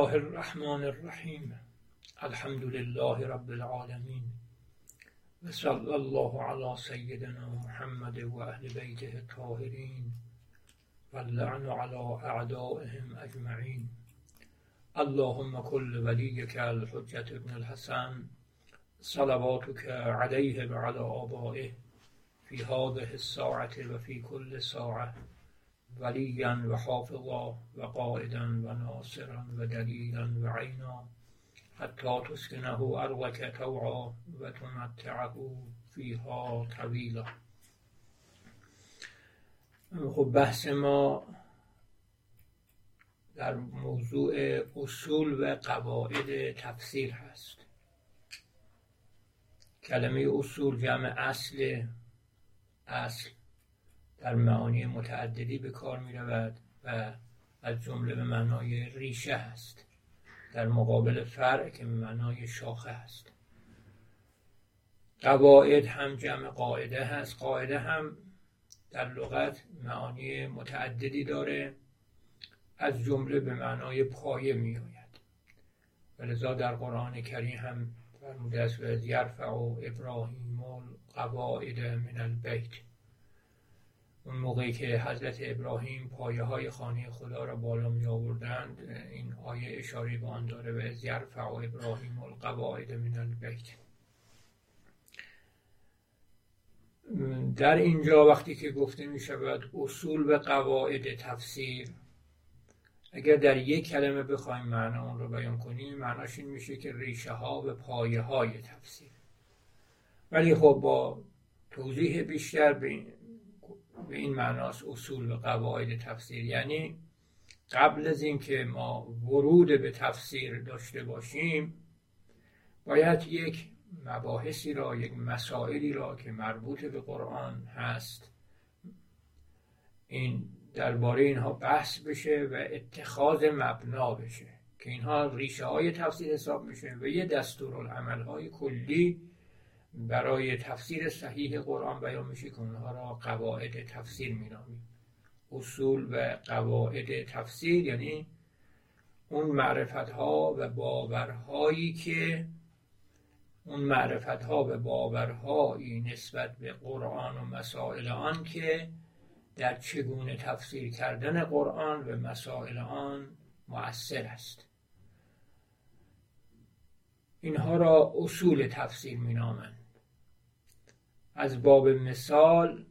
الله الرحمن الرحیم الحمد لله رب العالمین و صلی الله علی سیدنا محمد و أهل بیته الطاهرین و اللعن علی أعدائهم اجمعین اللهم كل وليك الحجة ابن الحسن. صلواتك عليه وعلى آبائه. في هذه الساعة وفي كل ساعة. وليا وحافظا وقائدا وناصرا ودليلا وعينا حتى تسكنه أرضك توعا وتمتعه فيها طويلا خب بحث ما در موضوع اصول و قواعد تفسیر هست. کلمه اصول جمع اصل اصل در معانی متعددی به کار می رود و از جمله به معنای ریشه هست در مقابل فرع که به معنای شاخه هست قواعد هم جمع قاعده هست. قاعده هم در لغت معانی متعددی داره. از جمله به معنای پایه می آید ولذا در قرآن کریم هم فرموده است و یرفع ابراهیم القواعد من البیت. اون موقعی که حضرت ابراهیم پایه های خانه خدا را بالا می آوردند این آیه اشاره به آن داره و از یرفع ابراهیم القواعد من البیت. در اینجا وقتی که گفته می شود اصول و قواعد تفسیر اگر در یک کلمه بخوایم معنا اون رو بیان کنیم معناش این میشه که ریشه ها و پایه های تفسیر. ولی خب با توضیح بیشتر به به این معناست اصول و قواعد تفسیر. یعنی قبل از اینکه ما ورود به تفسیر داشته باشیم باید یک مباحثی را یک مسائلی را که مربوط به قرآن هست این درباره اینها بحث بشه و اتخاذ مبنا بشه که اینها ریشه های تفسیر حساب میشه و یه دستورالعمل های کلی برای تفسیر صحیح قرآن بیان میشه که اونها را قواعد تفسیر مینامیم. اصول و قواعد تفسیر یعنی اون معرفت ها و باورهایی که اون معرفت ها و باورهایی نسبت به قرآن و مسائل آن که در چگونه تفسیر کردن قرآن و مسائل آن مؤثر است. اینها را اصول تفسیر مینامند. از باب مثال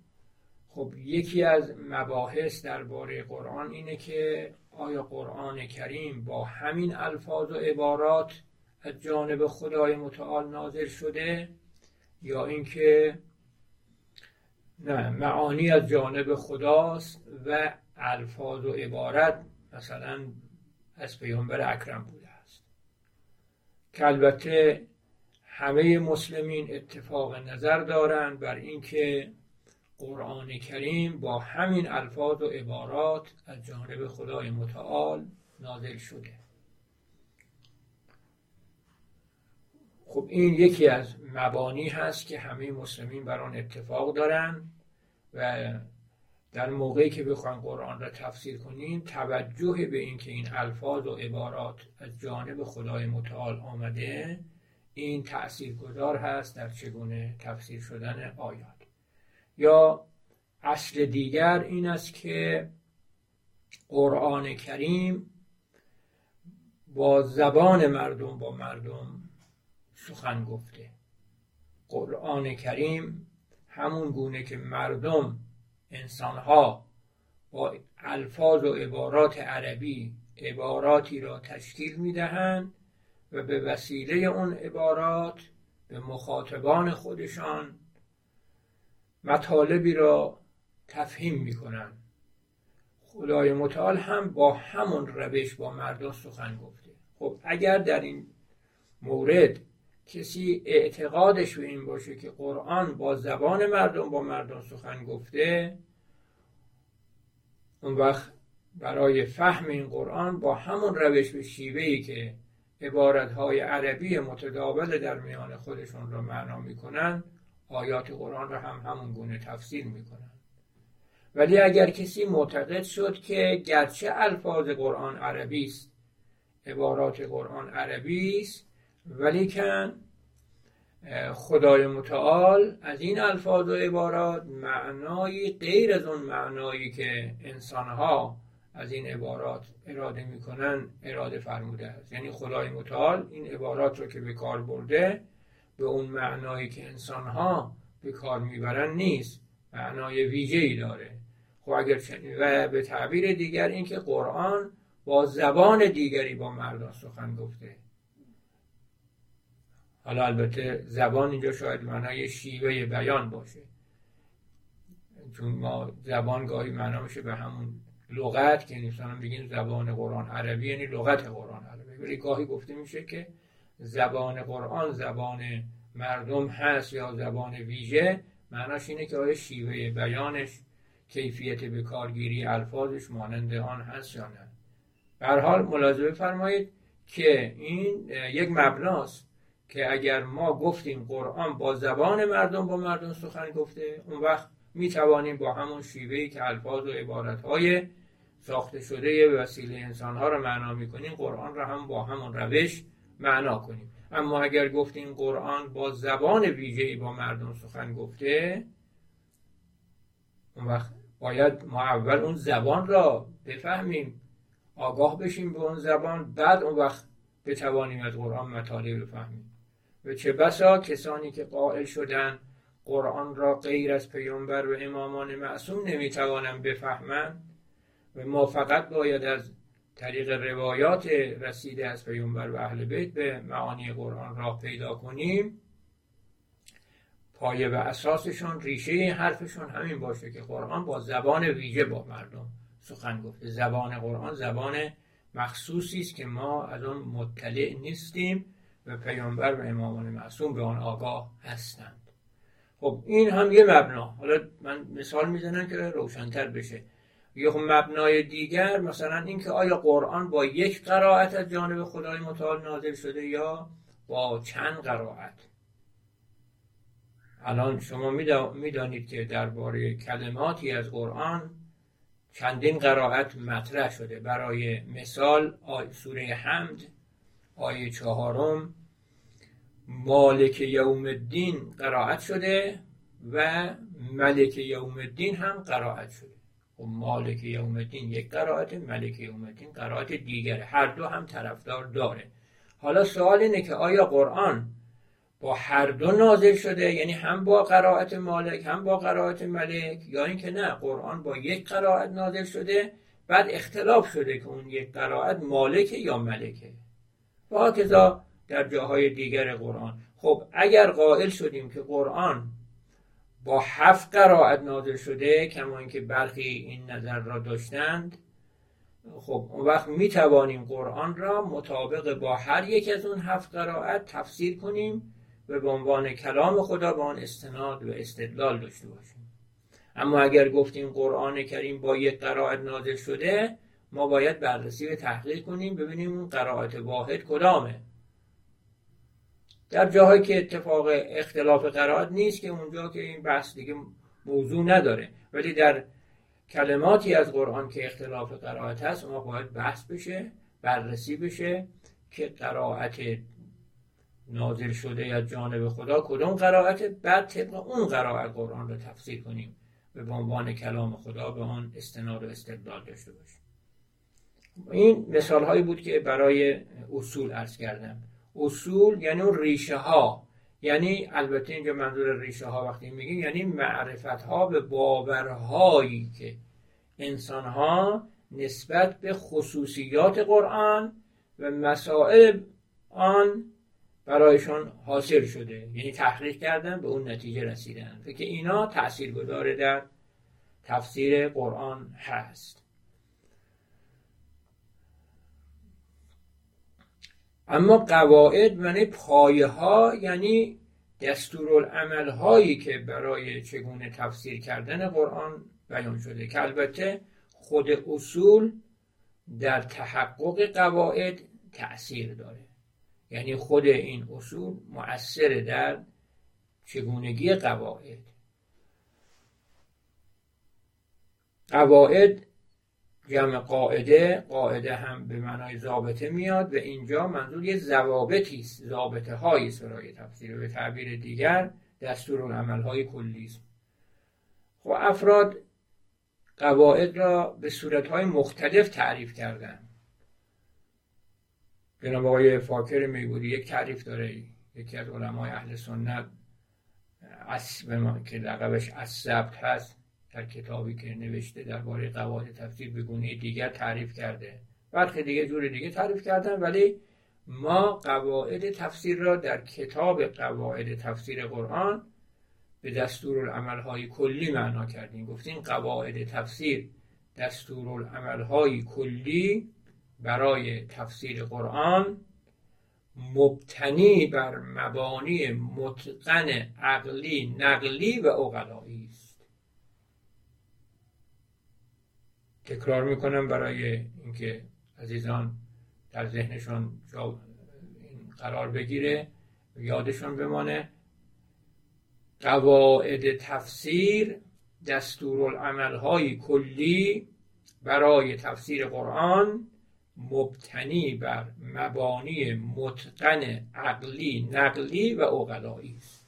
خب یکی از مباحث درباره قرآن اینه که آیا قرآن کریم با همین الفاظ و عبارات از جانب خدای متعال نازل شده یا اینکه نه معانی از جانب خداست و الفاظ و عبارت مثلا از پیامبر اکرم بوده است. که البته همه مسلمین اتفاق نظر دارند بر اینکه قرآن کریم با همین الفاظ و عبارات از جانب خدای متعال نازل شده. خب این یکی از مبانی هست که همه مسلمین بر آن اتفاق دارند و در موقعی که بخوایم قرآن را تفسیر کنیم توجه به اینکه این الفاظ و عبارات از جانب خدای متعال آمده این تأثیر گذار هست در چگونه تفسیر شدن آیات. یا اصل دیگر این است که قرآن کریم با زبان مردم با مردم سخن گفته. قرآن کریم همون گونه که مردم انسانها با الفاظ و عبارات عربی عباراتی را تشکیل می‌دهند و به وسیله اون عبارات به مخاطبان خودشان مطالبی را تفهیم می‌کنن. خدای متعال هم با همون روش با مردم سخن گفته. خب اگر در این مورد کسی اعتقادش به این باشه که قرآن با زبان مردم با مردم سخن گفته اون وقت برای فهم این قرآن با همون روش به شیوهی که های عربی متداول در میان خودشون را معنا می‌کنن آیات قرآن را هم همون گونه تفسیر می‌کنن. ولی اگر کسی معتقد شد که گرچه الفاظ قرآن عربی است عبارات قرآن عربی است ولیکن خدای متعال از این الفاظ و عبارات معنایی غیر از اون معنایی که انسانها از این عبارات اراده می‌کنن اراده فرموده است. یعنی خدای متعال این عبارات رو که به کار برده به اون معنایی که انسانها به کار می‌برن نیست. معنای ویژه ای داره. خب اگر و به تعبیر دیگر اینکه قرآن با زبان دیگری با مردان سخن گفته. حالا البته زبان اینجا شاید معنای شیوه بیان باشه. چون ما زبان گاهی معنا میشه به همون لغت که انسان بگین زبان قرآن عربی یعنی لغت قرآن عربی. ولی گاهی گفته میشه که زبان قرآن زبان مردم هست یا زبان ویژه. معناش اینه که آیا شیوه بیانش کیفیت به کارگیری الفاظش مانند آن هست یا نه. به حال ملاحظه فرمایید که این یک مبناست که اگر ما گفتیم قرآن با زبان مردم با مردم سخن گفته اون وقت می توانیم با همون شیوهی که الفاظ و عبارتهای ساخته شده به وسیله انسانها رو معنا می‌کنیم قرآن را هم با همون روش معنا کنیم. اما اگر گفتیم قرآن با زبان ویژه‌ای با مردم سخن گفته اون وقت باید ما اول اون زبان را بفهمیم آگاه بشیم به اون زبان بعد اون وقت بتوانیم از قرآن مطالب بفهمیم. و چه بسا کسانی که قائل شدن قرآن را غیر از پیامبر و امامان معصوم نمی‌توانند بفهمند و ما فقط باید از طریق روایات رسیده از پیامبر و اهل بیت به معانی قرآن را پیدا کنیم. پایه و اساسشون ریشه حرفشون همین باشه که قرآن با زبان ویژه با مردم سخن گفته. زبان قرآن زبان مخصوصی است که ما از آن مطلع نیستیم و پیامبر و امامان معصوم به آن آگاه هستند. خب این هم یه مبنا. حالا من مثال می‌زنم که روشنتر بشه. یه خب مبنای دیگر مثلا اینکه آیا قرآن با یک قرائت از جانب خدای متعال نازل شده یا با چند قرائت؟ الان شما می‌دانید که درباره کلماتی از قرآن چندین قرائت مطرح شده. برای مثال سوره حمد آیه چهارم مالک یوم الدین قرائت شده و ملک یوم الدین هم قرائت شده. و خب مالک یوم یک قرائت ملک یوم قرائت دیگره. هر دو هم طرفدار داره. حالا سوال اینه که آیا قرآن با هر دو نازل شده؟ یعنی هم با قرائت مالک هم با قرائت ملک یا اینکه نه قرآن با یک قرائت نازل شده بعد اختلاف شده که اون یک قرائت مالک یا ملکه. کذا در جاهای دیگر قرآن. خب اگر قائل شدیم که قرآن با هفت قرائت نازل شده کما اینکه برخی این نظر را داشتند. خب اون وقت می توانیم قرآن را مطابق با هر یک از اون هفت قرائت تفسیر کنیم و به عنوان کلام خدا به آن استناد و استدلال داشته باشیم. اما اگر گفتیم قرآن کریم با یک قرائت نازل شده ما باید بررسی و تحقیق کنیم ببینیم اون قرائت واحد کدامه. در جاهایی که اتفاق اختلاف قرائت نیست که اونجا که این بحث دیگه موضوع نداره. ولی در کلماتی از قرآن که اختلاف قرائت هست ما باید بحث بشه بررسی بشه که قرائت نازل شده از جانب خدا کدوم قرائت بعد طبق اون قرائت قرآن رو تفسیر کنیم و به عنوان کلام خدا به آن استناد و استدلال داشته باشیم. این مثال هایی بود که برای اصول عرض کردم. اصول یعنی اون ریشه ها یعنی البته اینجا منظور ریشه ها وقتی میگیم یعنی معرفت ها به باورهایی که انسان ها نسبت به خصوصیات قرآن و مسائل آن برایشان حاصل شده. یعنی تحقیق کردن به اون نتیجه رسیدن. که اینا تأثیر گذاره در تفسیر قرآن هست. اما قواعد یعنی پایه ها یعنی دستورالعمل هایی که برای چگونه تفسیر کردن قرآن بیان شده. که البته خود اصول در تحقق قواعد تأثیر داره. یعنی خود این اصول مؤثر در چگونگی قواعد. قواعد جمع قاعده قاعده هم به معنای ضابطه میاد و اینجا منظور یه ضوابطی است. ضابطه های برای تفسیر به تعبیر دیگر دستور عمل های کلی است. خب افراد قواعد را به صورت های مختلف تعریف کردن. جناب آقای فاکر میبودی یک تعریف داره. یکی از علمای اهل سنت که لقبش از هست. در کتابی که نوشته درباره قواعد تفسیر به گونه دیگر تعریف کرده. برخی دیگه جور دیگه تعریف کردن ولی ما قواعد تفسیر را در کتاب قواعد تفسیر قرآن به دستورالعملهای کلی معنا کردیم. گفتیم قواعد تفسیر دستورالعملهای کلی برای تفسیر قرآن مبتنی بر مبانی متقن عقلی نقلی و اقلایی. تکرار می‌کنم برای اینکه عزیزان در ذهنشان قرار بگیره یادشان بمانه قواعد تفسیر دستورالعملهای کلی برای تفسیر قرآن مبتنی بر مبانی متقن عقلی نقلی و اقلایی است.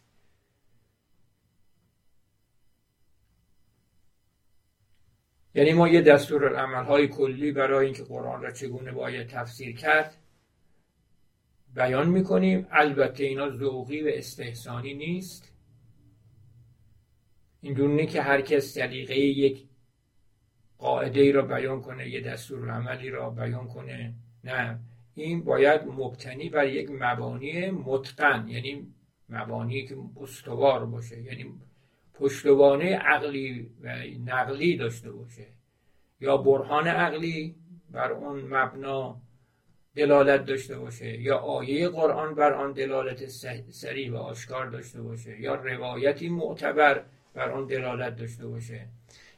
یعنی ما یه دستور های کلی برای اینکه قرآن را چگونه باید تفسیر کرد بیان می‌کنیم. البته اینا ذوقی و استحسانی نیست. این دونه که هر کس سلیقه یک قاعده ای را بیان کنه یه دستور عملی را بیان کنه. نه. این باید مبتنی بر یک مبانی متقن یعنی مبانی که استوار باشه. یعنی پشتوانه عقلی و نقلی داشته باشه یا برهان عقلی بر اون مبنا دلالت داشته باشه یا آیه قرآن بر آن دلالت سریع و آشکار داشته باشه یا روایتی معتبر بر آن دلالت داشته باشه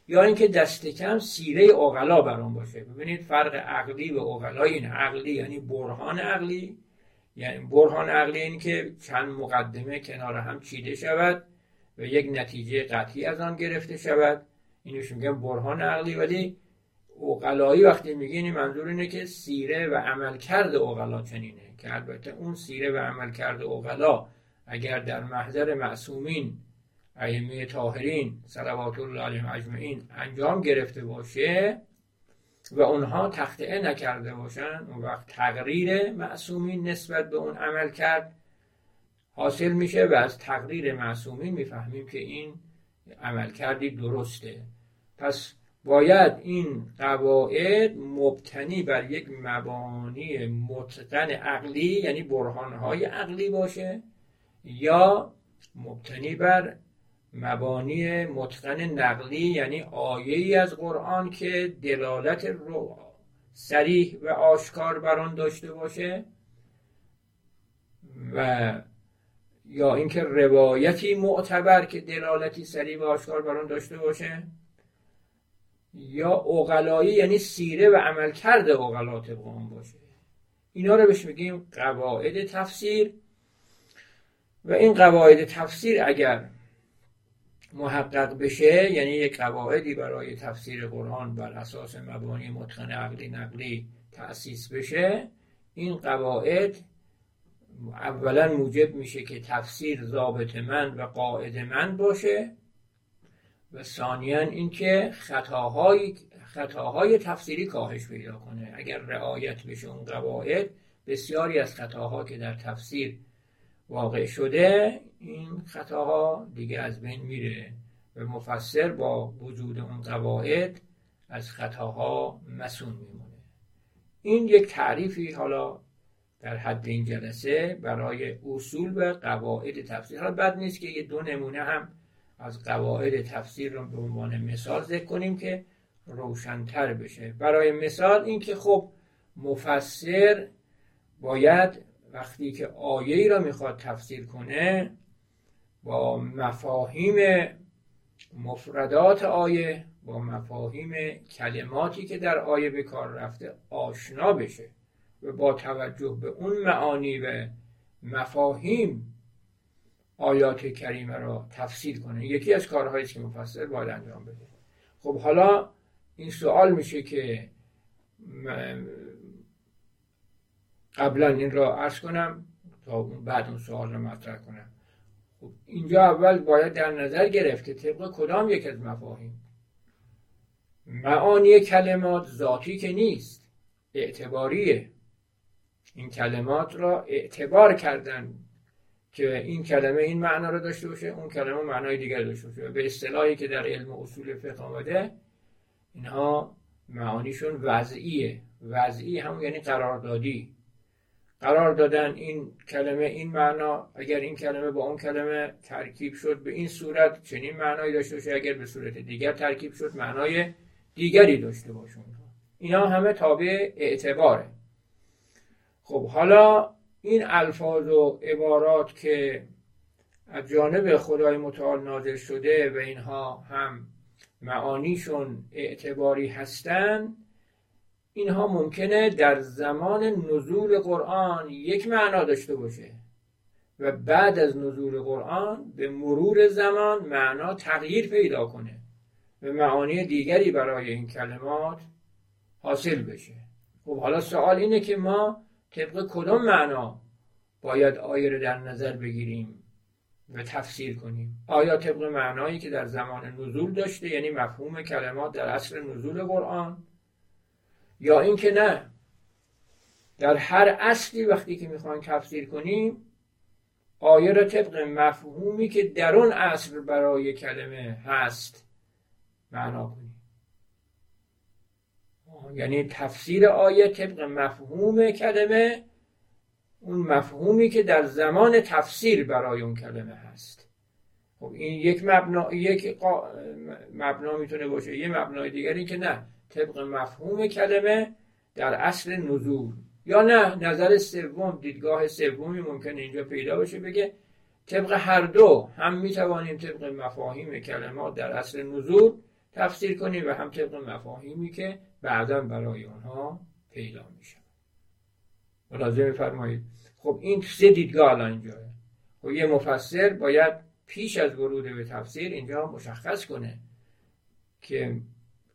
یا اینکه دست کم سیره اوغلا بر آن باشه. ببینید فرق عقلی و اوغلا این عقلی یعنی برهان عقلی. یعنی برهان عقلی این که چند مقدمه کنار هم چیده شود. و یک نتیجه قطعی از آن گرفته شود. اینوش میگن برهان عقلی ولی اوغلایی وقتی میگین منظور اینه که سیره و عملکرد اوغلا چنینه که البته اون سیره و عملکرد اوغلا اگر در محضر معصومین ائمه طاهرین صلوات الله علیهم اجمعین انجام گرفته باشه و اونها تخطئه نکرده باشن اون وقت تقریر معصومین نسبت به اون عمل کرد حاصل میشه و از تقریر معصومین می‌فهمیم که این عمل کردی درسته. پس باید این قواعد مبتنی بر یک مبانی متقن عقلی یعنی برهانهای عقلی باشه یا مبتنی بر مبانی متقن نقلی یعنی آیه ای از قرآن که دلالت رو سریح و آشکار بر آن داشته باشه و یا اینکه روایتی معتبر که دلالتی سریح و آشکار بر آن داشته باشه؟ یا اوغلایی یعنی سیره و عملکرد اوغلات قرآن باشه. اینا رو بهش میگیم قواعد تفسیر. و این قواعد تفسیر اگر محقق بشه یعنی یک قواعدی برای تفسیر قرآن بر اساس مبانی متقن عقلی نقلی تأسیس بشه این قواعد اولا موجب میشه که تفسیر ضابط من و قاعد من باشه و ثانیا اینکه خطاهای خطاهای تفسیری کاهش پیدا کنه. اگر رعایت بشه اون قواعد بسیاری از خطاها که در تفسیر واقع شده این خطاها دیگه از بین میره و مفسر با وجود اون قواعد از خطاها مسون میمونه. این یک تعریفی حالا در حد این جلسه برای اصول و قواعد تفسیر. حالا بد نیست که یه دو نمونه هم از قواعد تفسیر رو به عنوان مثال ذکر کنیم که روشنتر بشه. برای مثال اینکه خب مفسر باید وقتی که آیه ای را می‌خواد تفسیر کنه با مفاهیم مفردات آیه با مفاهیم کلماتی که در آیه به کار رفته آشنا بشه. و با توجه به اون معانی و مفاهیم آیات کریمه را تفسیر کنه. یکی از کارهایی که مفسر باید انجام بده. خب حالا این سوال میشه که قبلا این را عرض کنم تا بعد اون سوال رو مطرح کنم. خب اینجا اول باید در نظر گرفته طبق کدام یک از مفاهیم؟ معانی کلمات ذاتی که نیست اعتباریه. این کلمات را اعتبار کردن که این کلمه این معنا رو داشته باشه اون کلمه معنای دیگر داشته باشه. به اصطلاحی که در علم اصول فقه آمده اینها معانیشون وضعیه. وضعی همون یعنی قراردادی. قرار دادن این کلمه این معنا اگر این کلمه با اون کلمه ترکیب شد به این صورت چنین معنایی داشته باشه. اگر به صورت دیگر ترکیب شد معنای دیگری داشته باشه. اینا همه تابع اعتباره. خب حالا این الفاظ و عبارات که از جانب خدای متعال نازل شده و اینها هم معانیشون اعتباری هستند اینها ممکنه در زمان نزول قرآن یک معنا داشته باشه و بعد از نزول قرآن به مرور زمان معنا تغییر پیدا کنه و معانی دیگری برای این کلمات حاصل بشه. خب حالا سوال اینه که ما طبق کدام معنا باید آیه رو در نظر بگیریم و تفسیر کنیم؟ آیا طبق معنایی که در زمان نزول داشته یعنی مفهوم کلمات در اصل نزول قرآن؟ یا اینکه نه در هر اصلی وقتی که می‌خوایم تفسیر کنیم آیه را طبق مفهومی که در اون اصل برای کلمه هست معنا کنیم. یعنی تفسیر آیه طبق مفهوم کلمه اون مفهومی که در زمان تفسیر برای اون کلمه هست. خب این یک مبنا یک مبنا می‌تونه باشه یه مبنای دیگری که نه. طبق مفهوم کلمه در اصل نزول. یا نه نظر سوم دیدگاه سومی ممکنه اینجا پیدا باشه بگه طبق هر دو هم می‌توانیم طبق مفاهیم کلمات در اصل نزول تفسیر کنیم و هم طبق مفاهیمی که بعدا برای آنها پیدا میشه ملاحظه بفرمایید. خب این سه دیدگاه الان اینجا خب یه مفسر باید پیش از ورود به تفسیر اینجا مشخص کنه که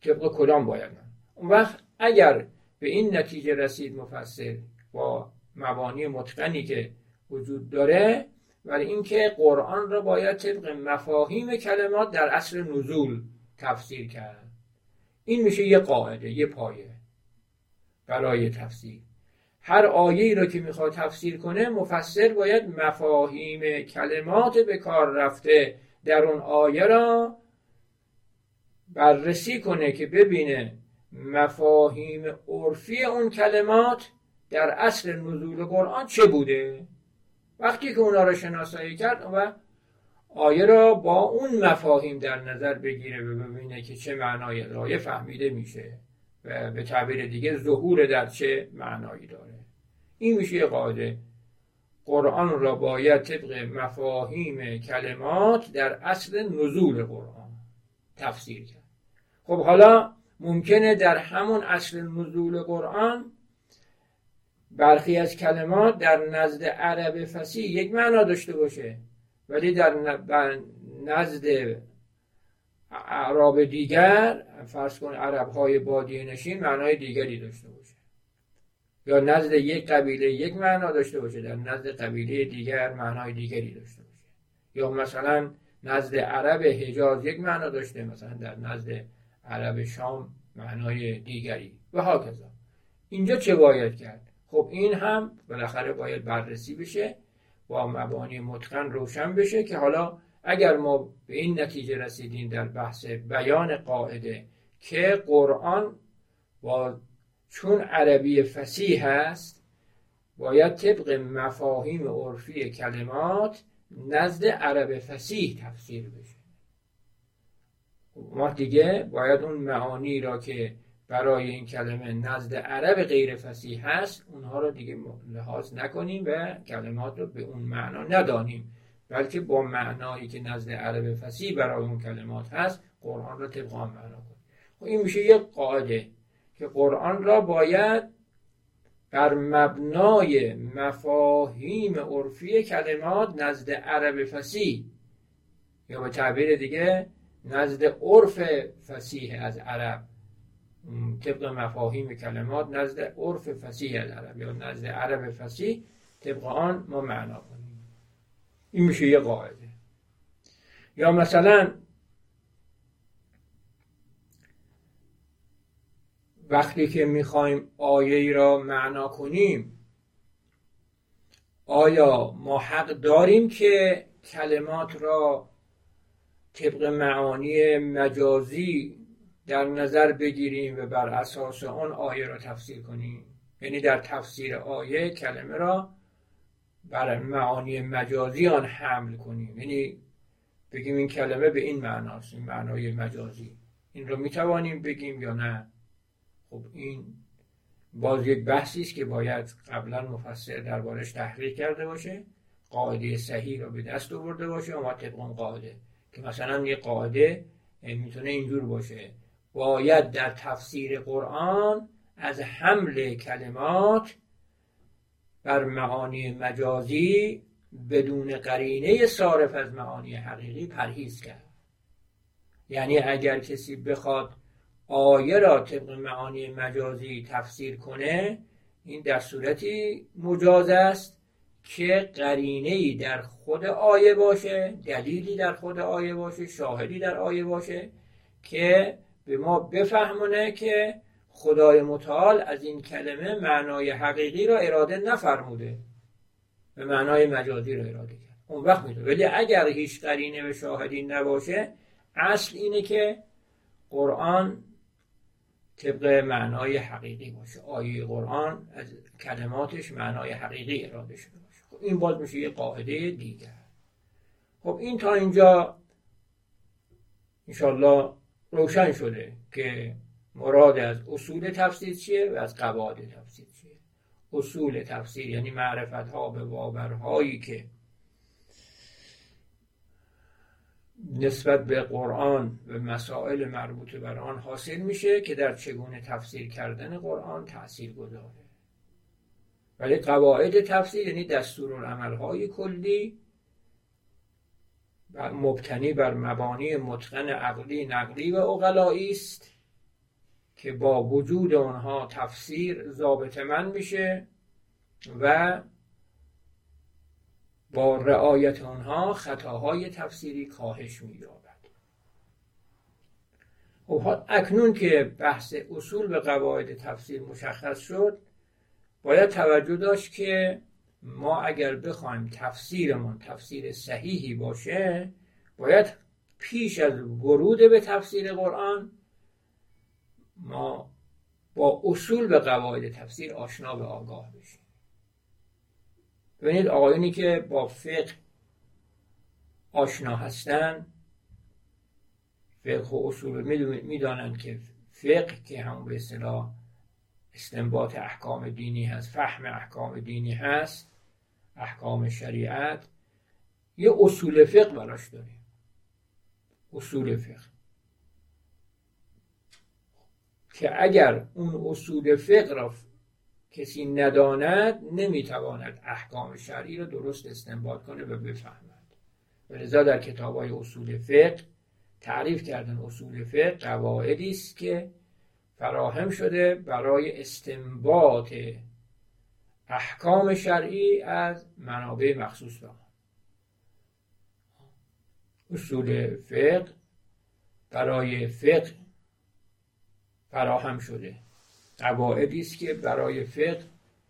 طبق کدام باید اون وقت اگر به این نتیجه رسید مفسر با مبانی متقنی که وجود داره ولی اینکه قرآن را باید طبق مفاهیم کلمات در اصل نزول تفسیر کرد. این میشه یه قاعده یه پایه برای تفسیر. هر آیه ای را که می‌خواد تفسیر کنه مفسر باید مفاهیم کلمات به کار رفته در اون آیه را بررسی کنه که ببینه مفاهیم عرفی اون کلمات در اصل نزول قرآن چه بوده. وقتی که اونا را شناسایی کرد و آیه را با اون مفاهیم در نظر بگیره و ببینه که چه معنای آیه فهمیده میشه و به تعبیر دیگه ظهور در چه معنایی داره. این میشه قاعده. قرآن را باید طبق مفاهیم کلمات در اصل نزول قرآن تفسیر کرد. خب حالا ممکنه در همون اصل نزول قرآن برخی از کلمات در نزد عرب فسی یک معنا داشته باشه. ولی در نزد عرب دیگر فرض کن عرب های بادیه نشین معنای دیگری داشته باشه. یا نزد یک قبیله یک معنا داشته باشه در نزد قبیله دیگر معنای دیگری داشته باشه. یا مثلا نزد عرب حجاز یک معنا داشته مثلا در نزد عرب شام معنای دیگری. و هاکذا. اینجا چه باید کرد؟ خب این هم بالاخره باید بررسی بشه. با مبانی متقن روشن بشه که حالا اگر ما به این نتیجه رسیدیم در بحث بیان قاعده که قرآن با چون عربی فسیح هست باید طبق مفاهیم عرفی کلمات نزد عرب فسیح تفسیر بشه. ما دیگه باید اون معانی را که برای این کلمه نزد عرب غیر فسیح هست اونها رو دیگه لحاظ نکنیم و کلمات رو به اون معنا ندانیم. بلکه با معنایی که نزد عرب فسیح برای اون کلمات هست قرآن را طبق آن معنا کنیم. خب این میشه یک قاعده که قرآن را باید بر مبنای مفاهیم عرفی کلمات نزد عرب فسیح یا به تعبیر دیگه نزد عرف فسیح از عرب طبق مفاهیم کلمات نزد عرف فسیح از عرب یا نزد عرب فسیح طبق آن ما معنا کنیم. این میشه یه قاعده. یا مثلا وقتی که می‌خوایم آیه ای را معنا کنیم آیا ما حق داریم که کلمات را طبق معانی مجازی در نظر بگیریم و بر اساس آن آیه را تفسیر کنیم. یعنی در تفسیر آیه کلمه را بر معانی مجازی آن حمل کنیم. یعنی بگیم این کلمه به این معناست این معنای مجازی. این رو می‌توانیم بگیم یا نه؟ خب این باز یک بحثی است که باید قبلا مفسر دربارش تحقیق کرده باشه. قاعده صحیح رو به دست آورده باشه و ما طبق اون قاعده. که مثلا یه قاعده می‌تونه اینجور باشه. باید در تفسیر قرآن از حمل کلمات بر معانی مجازی بدون قرینه صارف از معانی حقیقی پرهیز کرد. یعنی اگر کسی بخواد آیه را طبق معانی مجازی تفسیر کنه این در صورتی مجاز است که قرینه ای در خود آیه باشه دلیلی در خود آیه باشه شاهدی در آیه باشه که به ما بفهمونه که خدای متعال از این کلمه معنای حقیقی را اراده نفرموده به معنای مجازی را اراده کرد. اون وقت میده ولی اگر هیچ قرینه و شاهدی نباشه اصل اینه که قرآن طبق معنای حقیقی باشه. آیه قرآن از کلماتش معنای حقیقی اراده شده باشه. خب این باز میشه یه قاعده دیگر. خب این تا اینجا انشالله روشن شده که مراد از اصول تفسیر چیه و از قواعد تفسیر چیه. اصول تفسیر یعنی معرفت ها به باورهایی که نسبت به قرآن و مسائل مربوط بر آن حاصل میشه که در چگونه تفسیر کردن قرآن تاثیر گذاره. ولی قواعد تفسیر یعنی های کلی مبتنی بر مبانی متقن عقلی نقلی و اقلایی است که با وجود آنها تفسیر ضابط من میشه و با رعایت آنها خطاهای تفسیری کاهش مییابد. خب اکنون که بحث اصول به قواعد تفسیر مشخص شد باید توجه داشت که ما اگر بخوایم تفسیرمون تفسیر صحیحی باشه باید پیش از ورود به تفسیر قرآن ما با اصول به قواعد تفسیر آشنا به آگاه بشیم. ببینید آقایونی که با فقه آشنا هستن فقه و اصول می‌دانند که فقه که همون به اصطلاح استنباط احکام دینی هست فهم احکام دینی هست احکام شریعت. یه اصول فقه براش داریم. اصول فقه. که اگر اون اصول فقه را کسی نداند نمی‌تواند احکام شرعی را درست استنباط کنه و بفهمد. ولذا در کتاب های اصول فقه تعریف کردن اصول فقه قواعدی است که فراهم شده برای استنباط احکام شرعی از منابع مخصوص به اصول فقه برای فقه فراهم شده. قواعدی است که برای فقه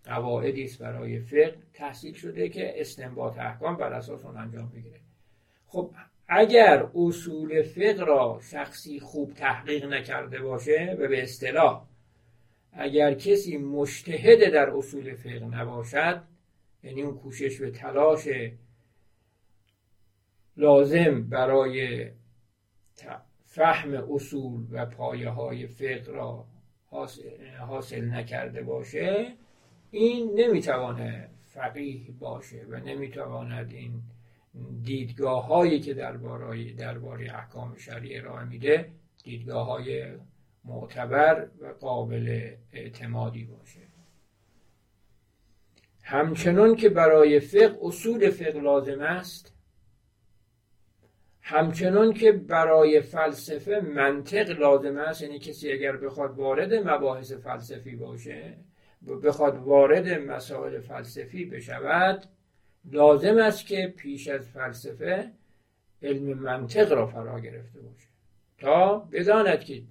قواعدی است برای فقه تحصیل شده که استنباط احکام بر اساس اون انجام بگیره. خب اگر اصول فقه را شخصی خوب تحقیق نکرده باشه و به اصطلاح اگر کسی مشتهد در اصول فقه نباشد یعنی اون کوشش به تلاش لازم برای فهم اصول و پایه های فقه را حاصل نکرده باشه این نمی‌توانه فقیه باشه و نمی‌تواند این دیدگاه هایی که درباره درباره احکام شرعی ارائه میده دیدگاه های معتبر و قابل اعتمادی باشه. همچنان که برای فقه اصول فقه لازم است همچنان که برای فلسفه منطق لازم است یعنی کسی اگر بخواد وارد مباحث فلسفی باشه بخواد وارد مسائل فلسفی بشود لازم است که پیش از فلسفه علم منطق را فرا گرفته باشه. تا بداند که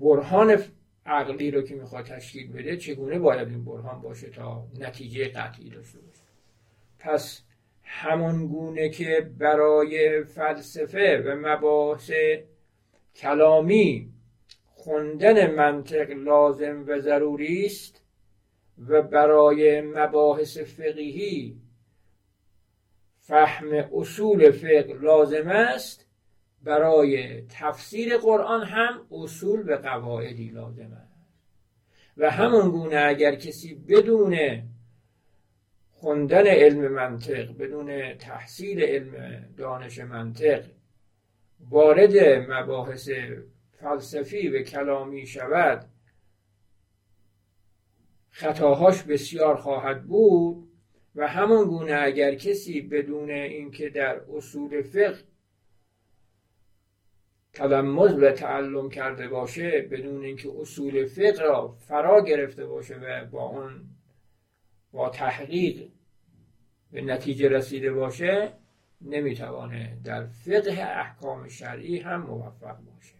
برهان عقلی رو که می‌خواد تشکیل بده چگونه باید این برهان باشه تا نتیجه قطعی داشته باشه؟ پس همان گونه که برای فلسفه و مباحث کلامی خوندن منطق لازم و ضروری است و برای مباحث فقهی فهم اصول فقه لازم است برای تفسیر قرآن هم اصول و قواعدی لازم است. و همون گونه اگر کسی بدون خوندن علم منطق بدون تحصیل علم دانش منطق وارد مباحث فلسفی و کلامی شود خطاهاش بسیار خواهد بود و همان گونه اگر کسی بدون اینکه در اصول فقه تلمز و تعلم کرده باشه بدون اینکه اصول فقه را فرا گرفته باشه و با آن با تحقیق به نتیجه رسیده باشه نمی‌توانه در فقه احکام شرعی هم موفق باشه.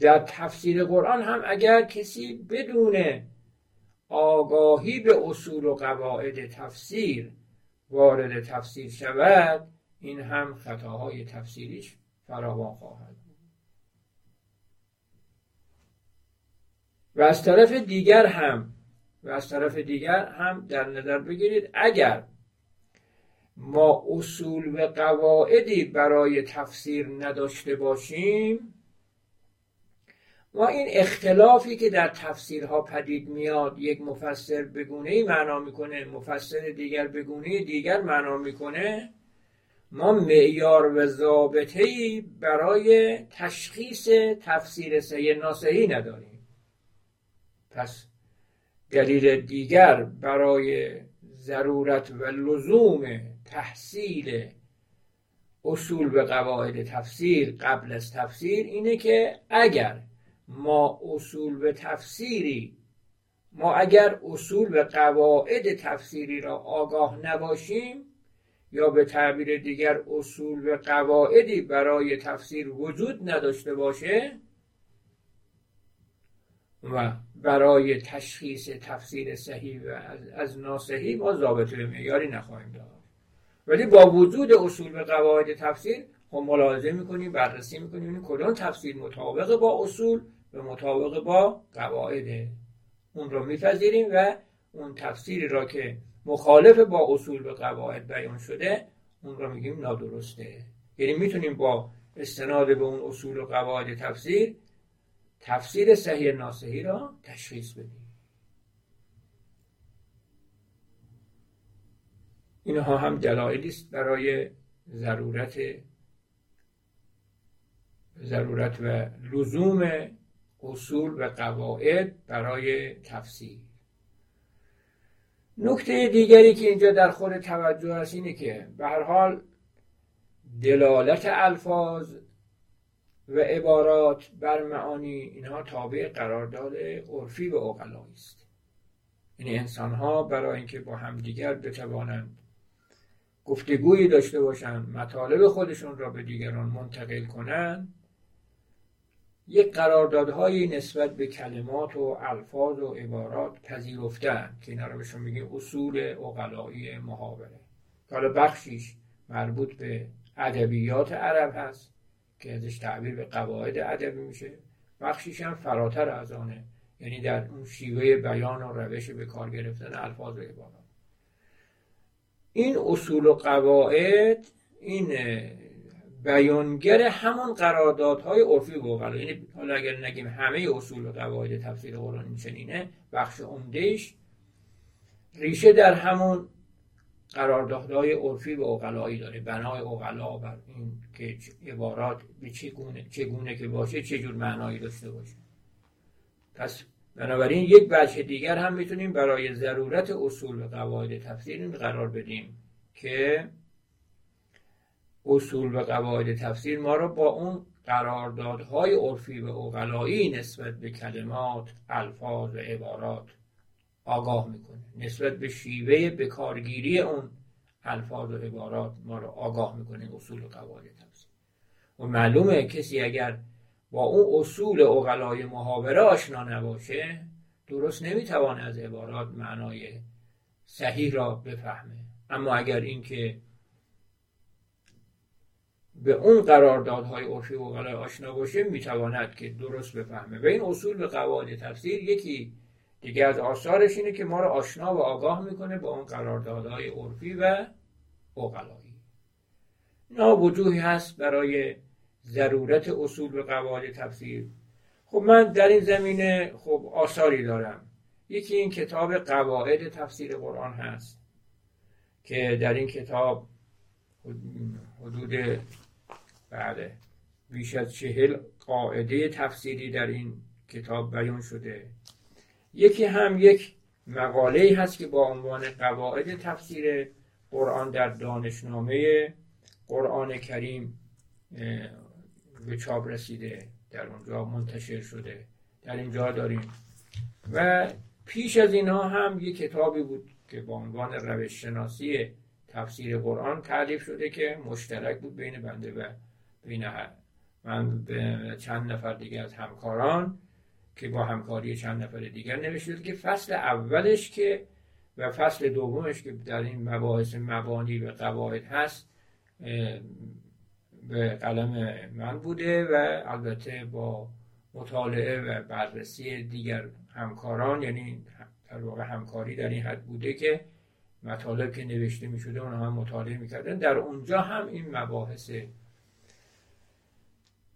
در تفسیر قرآن هم اگر کسی بدون آگاهی به اصول و قواعد تفسیر وارد تفسیر شود این هم خطاهای تفسیریش فراوان خواهد و از طرف دیگر هم و از طرف دیگر هم در نظر بگیرید اگر ما اصول و قواعدی برای تفسیر نداشته باشیم ما این اختلافی که در تفسیرها پدید میاد یک مفسر بگونه ای معنا می‌کنه مفسر دیگر بگونه دیگر معنا می‌کنه. ما معیار و ضابطه ای برای تشخیص تفسیر صحیح ناسحی نداریم. پس دلیل دیگر برای ضرورت و لزوم تحصیل اصول به قواعد تفسیر قبل از تفسیر اینه که اگر ما اصول به تفسیری ما اگر اصول به قواعد تفسیری را آگاه نباشیم یا به تعبیر دیگر اصول به قواعدی برای تفسیر وجود نداشته باشه و برای تشخیص تفسیر صحیح و از ناصحی ما ضابطه معیاری نخواهیم داشت. ولی با وجود اصول به قواعد تفسیر خب ملاحظه می‌کنیم بررسی می‌کنیم کدام تفسیر مطابق با اصول و مطابق با قواعد. اون رو میپذیریم و اون تفسیری را که مخالف با اصول و قواعد بیان شده اون رو میگیم نادرسته. یعنی می‌تونیم با استناد به اون اصول و قواعد تفسیر تفسیر صحیح ناسحی را تشخیص بدیم. اینها هم دلایلی است برای ضرورت ضرورت و لزوم اصول و قواعد برای تفسیر. نکته دیگری که اینجا در خود توجه هست اینه که به هر حال دلالت الفاظ و عبارات بر معانی اینها تابع قرارداد عرفی و اقلایی است. یعنی انسان ها برای اینکه با همدیگر بتوانند گفتگویی داشته باشند مطالب خودشون را به دیگران منتقل کنند یک قراردادهایی نسبت به کلمات و الفاظ و عبارات پذیرفتن که اینا رو بهشون میگیم اصول اقلایی محاوره. حالا بخشیش مربوط به ادبیات عرب هست که ازش تعبیر به قواعد ادبی میشه. بخشیش هم فراتر از آنه یعنی در اون شیوه بیان و روش به کار گرفتن الفاظ و عبارات. این اصول و قواعد این بیانگر همون قراردادهای عرفی و یعنی حالا اگر نگیم همه اصول و قواعد تفسیر قرآن چنینه بخش عمدهش ریشه در همون قراردادهای عرفی و اقلایی داره. بنای اقلا بر این که عبارات به چگونه چگونه که باشه چه جور معنایی داشته باشه. پس بنابراین یک بچه دیگر هم می‌تونیم برای ضرورت اصول و قواعد تفسیر قرار بدیم که اصول و قواعد تفسیر ما را با اون قراردادهای عرفی و اقلایی نسبت به کلمات الفاظ و عبارات آگاه می‌کنه. نسبت به شیوه بکارگیری اون الفاظ و عبارات ما رو آگاه می‌کنه اصول و قواعد تفسیر. و معلومه کسی اگر با اون اصول اقلای محاوره آشنا نباشه درست نمی‌توانه از عبارات معنای صحیح را بفهمه. اما اگر اینکه به اون قراردادهای عرفی و غلای آشنا باشه می‌تواند که درست بفهمه. و این اصول به قواعد تفسیر یکی دیگه از آثارش اینه که ما رو آشنا و آگاه می‌کنه با اون قراردادهای عرفی و اقلایی اینا وجوهی هست برای ضرورت اصول به قواعد تفسیر. خب من در این زمینه خب آثاری دارم. یکی این کتاب قواعد تفسیر قرآن هست که در این کتاب حدود بله. بیش از چهل قاعده تفسیری در این کتاب بیان شده. یکی هم یک مقاله هست که با عنوان قواعد تفسیر قرآن در دانشنامه قرآن کریم به چاپ رسیده در اونجا منتشر شده. در اینجا داریم. و پیش از اینها هم یک کتابی بود که با عنوان روش شناسی تفسیر قرآن تعلیف شده که مشترک بود بین بنده و بین من به چند نفر دیگه از همکاران که با همکاری چند نفر دیگر نوشته که فصل اولش که و فصل دومش که در این مباحث مبانی و قواعد هست به قلم من بوده و البته با مطالعه و بررسی دیگر همکاران یعنی در واقع همکاری در این حد بوده که مطالب که نوشته می شده اونها هم مطالعه می‌کردن. در اونجا هم این مباحث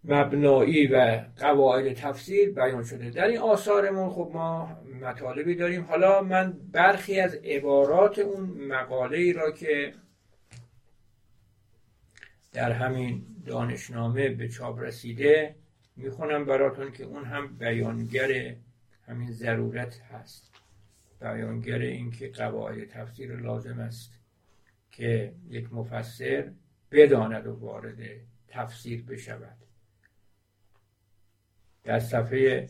مبنایی و قواعد تفسیر بیان شده. در این آثارمون خب ما مطالبی داریم. حالا من برخی از عبارات اون مقاله ای را که در همین دانشنامه به چاپ رسیده می‌خونم براتون که اون هم بیانگر همین ضرورت هست. بیانگر اینکه قواعد تفسیر لازم است که یک مفسر بداند و وارد تفسیر بشود. در صفحه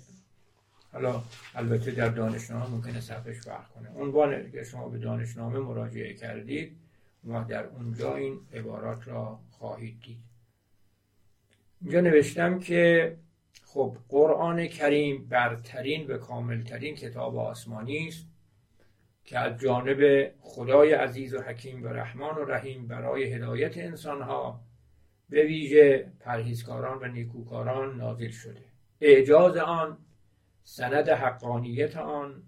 حالا البته در دانشنامه ممکنه صفحش فرق کنه. عنوان که شما به دانشنامه مراجعه کردید و در اونجا این عبارات را خواهید دید. اینجا نوشتم که خب قرآن کریم برترین و کاملترین کتاب آسمانی است که از جانب خدای عزیز و حکیم و رحمان و رحیم برای هدایت انسانها به ویژه پرهیزکاران و نیکوکاران نازل شده. اعجاز آن سند حقانیت آن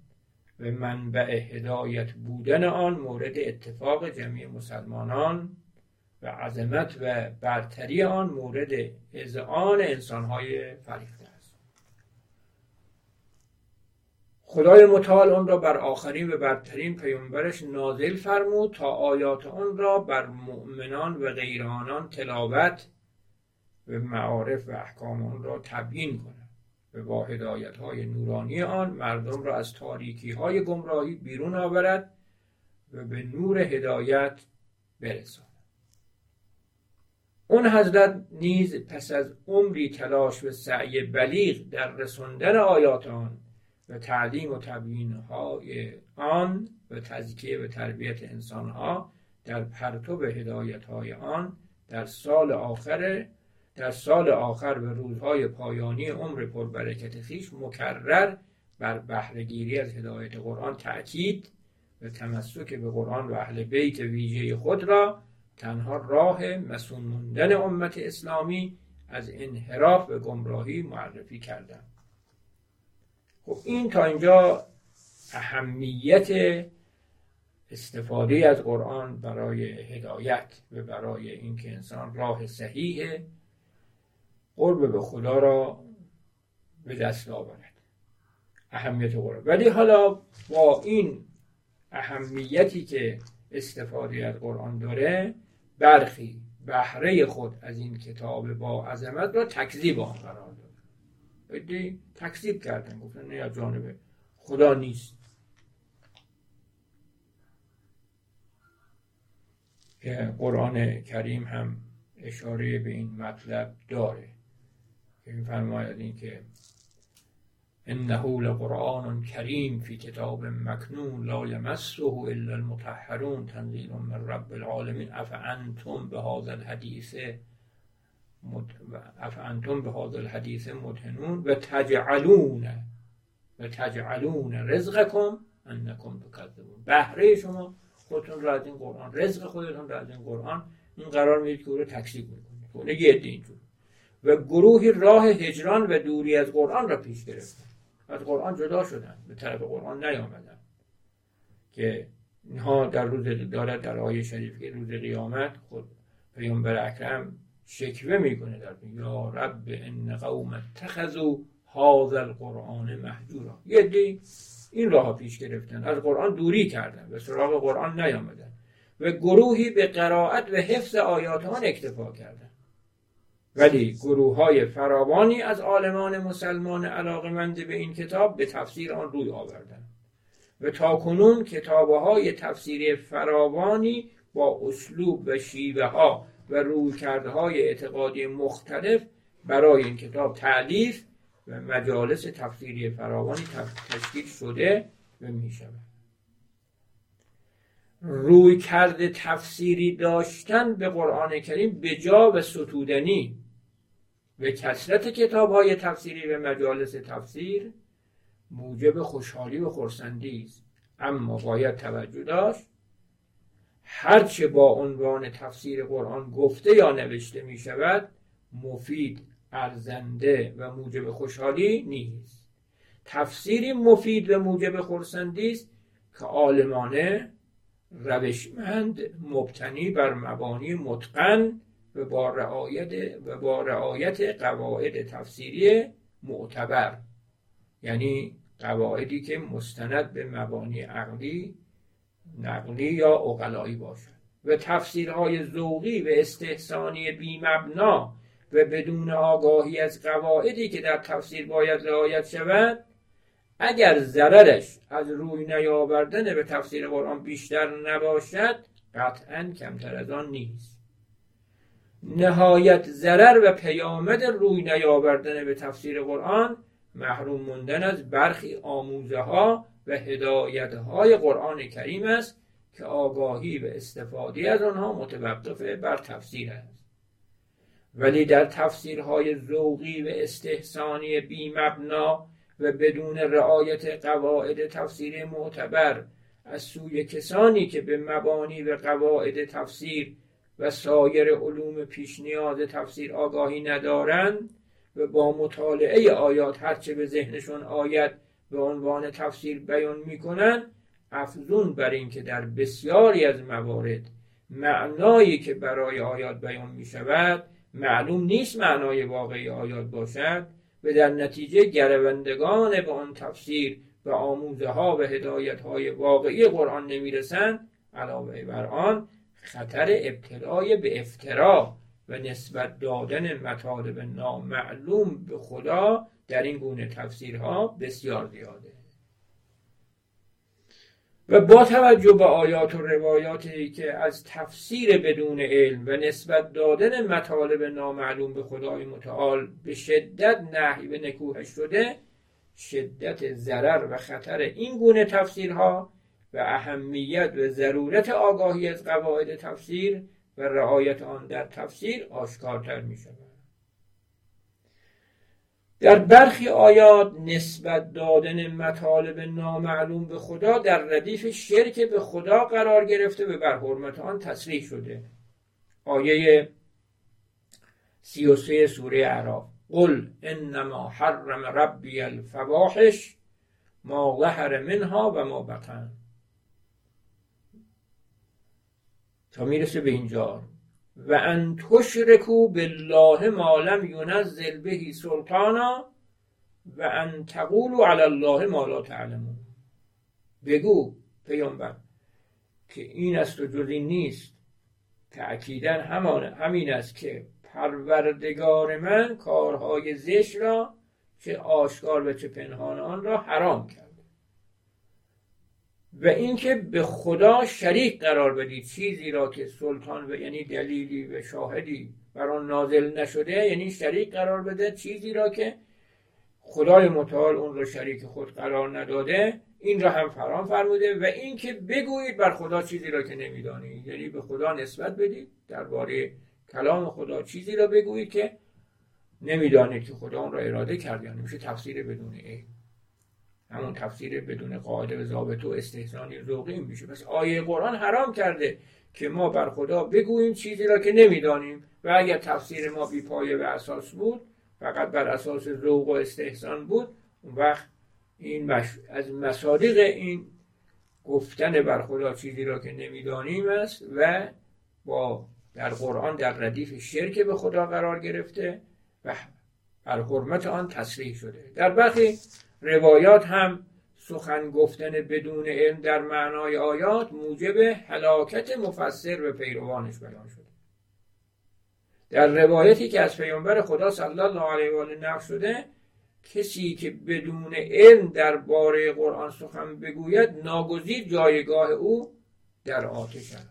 و منبع هدایت بودن آن مورد اتفاق جمعی مسلمانان و عظمت و برتری آن مورد اذعان انسانهای فریخته است. خدای متعال آن را بر آخرین و برترین پیامبرش نازل فرمود تا آیات آن را بر مؤمنان و غیرانان تلاوت و معارف و احکام آن را تبیین کند. با هدایت های نورانی آن مردم را از تاریکی های گمراهی بیرون آورد و به نور هدایت برساند. اون حضرت نیز پس از عمری تلاش و سعی بلیغ در رسوندن آیات آن و تعلیم و تبیین های آن و تزکیه و تربیت انسان ها در پرتو هدایت های آن در سال آخر در سال آخر و روزهای پایانی عمر پربرکت خیش مکرر بر بهرهگیری از هدایت قرآن تأکید و تمسک به قرآن و اهل بیت ویژه خود را تنها راه مسون موندن امت اسلامی از انحراف و گمراهی معرفی کردند خب این تا اینجا اهمیت استفاده از قرآن برای هدایت و برای اینکه انسان راه صحیح قرب به خدا را به دست آورد. اهمیت قرآن ولی حالا با این اهمیتی که استفاده از قرآن داره برخی بهره خود از این کتاب با عظمت را تکذیب آن قرار داد. تکذیب کردن. گفتن نه از جانب خدا نیست. که قرآن کریم هم اشاره به این مطلب داره. که میفرماید این که انه لقرآن کریم فی کتاب مکنون لا یمسه الا المطهرون تنزیل من رب العالمین. افانتم به هذا الحدیث افانتم به هذا الحدیث مدهنون و تجعلون و تجعلون رزقکم انکم تکذبون. بهره شما خودتون را از این قرآن رزق خودتون را از این قرآن. این قرار می‌دید که او رو تکذیب می‌کنید. اون یه و گروهی راه هجران و دوری از قرآن را پیش گرفتن. از قرآن جدا شدن. به طرف قرآن نیامدن. که اینها در روز دارد در آیه شریف که روز قیامت خود پیامبر اکرم شکوه می‌کنه در یا رب ان قوم اتخذوا هذا القرآن محجورا. یه این راه پیش گرفتن. از قرآن دوری کردن. به سراغ قرآن نیامدن. و گروهی به قرائت و حفظ آیات آن اکتفا کردن. ولی گروه های فراوانی از عالمان مسلمان علاقمند به این کتاب به تفسیر آن روی آوردن و تا کنون کتابه های تفسیری فراوانی با اسلوب و شیوه ها و روی کرده های اعتقادی مختلف برای این کتاب تعلیف و مجالس تفسیری فراوانی تشکیل شده و می شود روی کرده تفسیری داشتن به قرآن کریم به جا و ستودنی و کسرت کتاب های تفسیری و مجالس تفسیر موجب خوشحالی و خورسندی است. اما باید توجه داشت هرچه با عنوان تفسیر قرآن گفته یا نوشته می شود مفید ارزنده و موجب خوشحالی نیست. تفسیری مفید و موجب خورسندی است که عالمانه روشمند مبتنی بر مبانی متقن و با رعایت و با رعایت قواعد تفسیری معتبر. یعنی قواعدی که مستند به مبانی عقلی نقلی یا اقلایی باشد و تفسیرهای ذوقی و استحسانی بیمبنا و بدون آگاهی از قواعدی که در تفسیر باید رعایت شود اگر ضررش از روی نیاوردن به تفسیر قرآن بیشتر نباشد قطعا کمتر از آن نیست. نهایت ضرر و پیامد روی نیاوردن به تفسیر قرآن محروم موندن از برخی آموزه ها و هدایت های قرآن کریم است که آگاهی و استفاده از آنها متوقف بر تفسیر است. ولی در تفسیرهای ذوقی و استحسانی بیمبنا و بدون رعایت قواعد تفسیر معتبر از سوی کسانی که به مبانی و قواعد تفسیر و سایر علوم پیش نیاز تفسیر آگاهی ندارند و با مطالعه آیات هرچه به ذهنشون آید به عنوان تفسیر بیان می‌کنن افزون بر اینکه در بسیاری از موارد معنایی که برای آیات بیان می شود معلوم نیست معنای واقعی آیات باشد و در نتیجه گروندگان به آن تفسیر و آموزه ها و هدایت های واقعی قرآن نمی‌رسند. علاوه بر آن خطر ابتلای به افترا و نسبت دادن مطالب نامعلوم به خدا در این گونه تفسیرها بسیار زیاده. و با توجه به آیات و روایاتی که از تفسیر بدون علم و نسبت دادن مطالب نامعلوم به خدای متعال به شدت نحی و نکوهش شده شدت ضرر و خطر این گونه تفسیرها و اهمیت و ضرورت آگاهی از قواعد تفسیر و رعایت آن در تفسیر آشکارتر می شود در برخی آیات نسبت دادن مطالب نامعلوم به خدا در ردیف شرک به خدا قرار گرفته و بر حرمت آن تصریح شده. آیه سی و سه سوره اعراف. قل انما حرم ربی الفواحش ما ظهر منها و ما بطن. تا می‌رسه به اینجا. و ان تشرکو بالله ما لم ینزل بهی سلطانا و ان تقولوا علی الله ما لا تعلمون. بگو پیامبر که این است و جز این نیست. تأکیدا همان همین است که پروردگار من کارهای زشت را چه آشکار و چه پنهان آن را حرام کرد. و اینکه به خدا شریک قرار بدید. چیزی را که سلطان و یعنی دلیلی و شاهدی بر آن نازل نشده یعنی شریک قرار بده. چیزی را که خدای متعال اون را شریک خود قرار نداده این را هم فرام فرموده و اینکه بگویید بر خدا چیزی را که نمی‌دانید. یعنی به خدا نسبت بدید. درباره کلام خدا چیزی را بگویید که نمی‌دانید که خدا اون را اراده کرد یعنی میشه تفسیر بدون علم. همون تفسیر بدون قاعده و ضابط و استحسانی ذوقی میشه. پس آیه قرآن حرام کرده که ما بر خدا بگوییم چیزی را که نمی‌دانیم و اگر تفسیر ما بی پایه و اساس بود فقط بر اساس ذوق و استحسان بود اون وقت این مش... از مصادیق این گفتن بر خدا چیزی را که نمی‌دانیم است و با در قرآن در ردیف شرک به خدا قرار گرفته و بر حرمت آن تصریح شده. در برخی روایات هم سخن گفتن بدون علم در معنای آیات موجب هلاکت مفسر و پیروانش بیان شده در روایتی که از پیامبر خدا صلی الله علیه و آله نقل شده کسی که بدون علم در باره قرآن سخن بگوید ناگزیر جایگاه او در آتش است.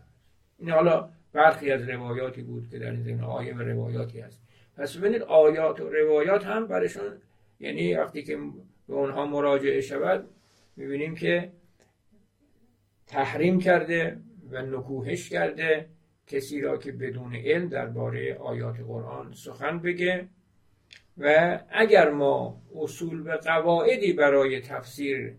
این حالا برخی از روایاتی بود که در این آیه و روایاتی هست. پس ببینید آیات و روایات هم برشون یعنی وقتی که به اونها مراجعه شود می‌بینیم که تحریم کرده و نکوهش کرده کسی را که بدون علم درباره آیات قرآن سخن بگه و اگر ما اصول و قواعدی برای تفسیر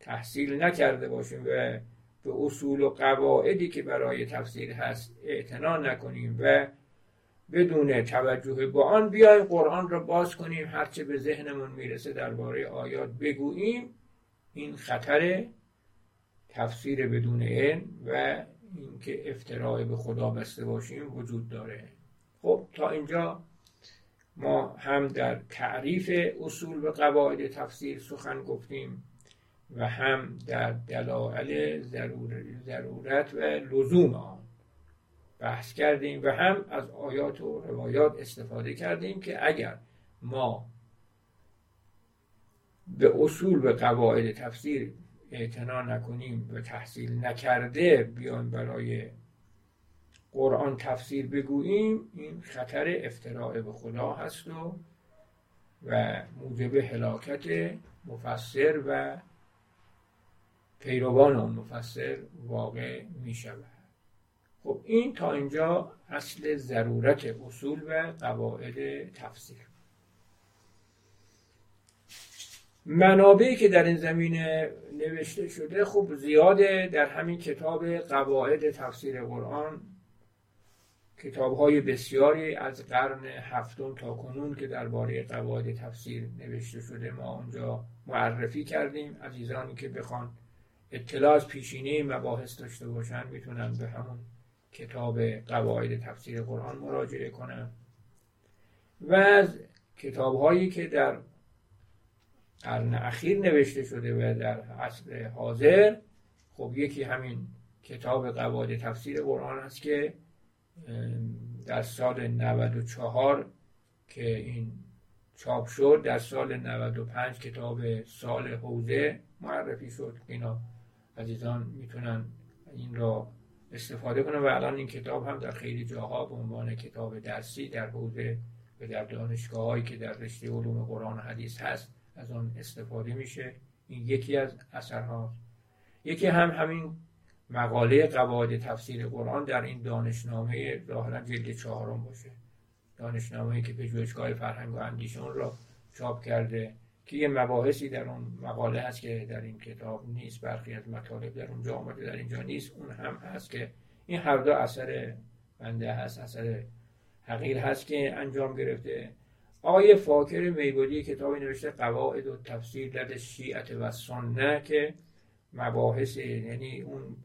تحصیل نکرده باشیم و به اصول و قواعدی که برای تفسیر هست اعتنا نکنیم و بدون توجه به آن بیایم قرآن را باز کنیم. هرچه به ذهنمون می‌رسه درباره آیات بگوییم. این خطر تفسیر بدون علم و اینکه افتراع به خدا بسته باشیم وجود داره. خب تا اینجا ما هم در تعریف اصول و قواعد تفسیر سخن گفتیم و هم در دلایل ضرورت و لزوم آن بحث کردیم و هم از آیات و روایات استفاده کردیم که اگر ما به اصول و قواعد تفسیر اعتنا نکنیم و تحصیل نکرده بیان برای قرآن تفسیر بگوییم این خطر افتراع به خدا هست و و موجب هلاکت مفسر و پیروان اون مفسر واقع می شود خب این تا اینجا اصل ضرورت اصول و قواعد تفسیر. منابعی که در این زمینه نوشته شده خب زیاده در همین کتاب قواعد تفسیر قرآن. کتاب های بسیاری از قرن هفتم تا کنون که درباره قواعد تفسیر نوشته شده ما اونجا معرفی کردیم. عزیزانی که بخوان اطلاع از پیشینه مباحث داشته باشن می‌تونن به همون کتاب قواعد تفسیر قرآن مراجعه کنن و از کتاب هایی که در قرن اخیر نوشته شده و در عصر حاضر خب یکی همین کتاب قواعد تفسیر قرآن است که در سال 94 که این چاپ شد در سال 95 کتاب سال حوزه معرفی شد. اینا عزیزان می‌تونن این را استفاده کنن و الان این کتاب هم در خیلی جاها به عنوان کتاب درسی در حوزه و در دانشگاه هایی که در رشته علوم قرآن و حدیث هست از آن استفاده میشه. این یکی از اثرهاست. یکی هم همین مقاله قواعد تفسیر قرآن در این دانشنامه ظاهرا جلد چهارم باشه. دانشنامه که پژوهشگاه فرهنگ و اندیشون را چاپ کرده. که یه مباحثی در اون مقاله هست که در این کتاب نیست برخی از مطالب در اونجا آمده در اینجا نیست. اون هم هست که این هر دو اثر بنده هست اثر حقیر هست که انجام گرفته. آقای فاکر میبودی کتابی نوشته قواعد و تفسیر لد شیعت و سنه که مباحث یعنی اون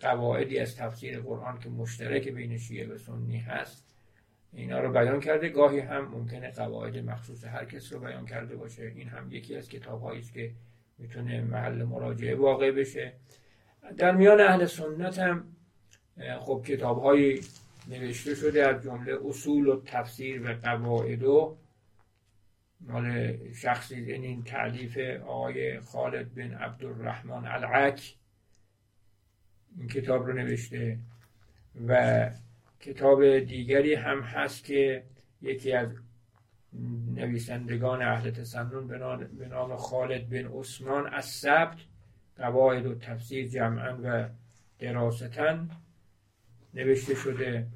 قواعدی از تفسیر قرآن که مشترک بین شیعه و سنی هست. اینا رو بیان کرده گاهی هم ممکنه قواعد مخصوص هر کس رو بیان کرده باشه. این هم یکی از کتاب است که می‌تونه محل مراجعه واقع بشه. در میان اهل سنت هم خب کتاب نوشته شده از جمله اصول و تفسیر و قواعد و مال شخصی این تعلیف آقای خالد بن عبدالرحمن العک این کتاب رو نوشته و کتاب دیگری هم هست که یکی از نویسندگان اهل تسنن به نام خالد بن عثمان از ثبت قواعد و تفسیر جمعا و دراستن نوشته شده.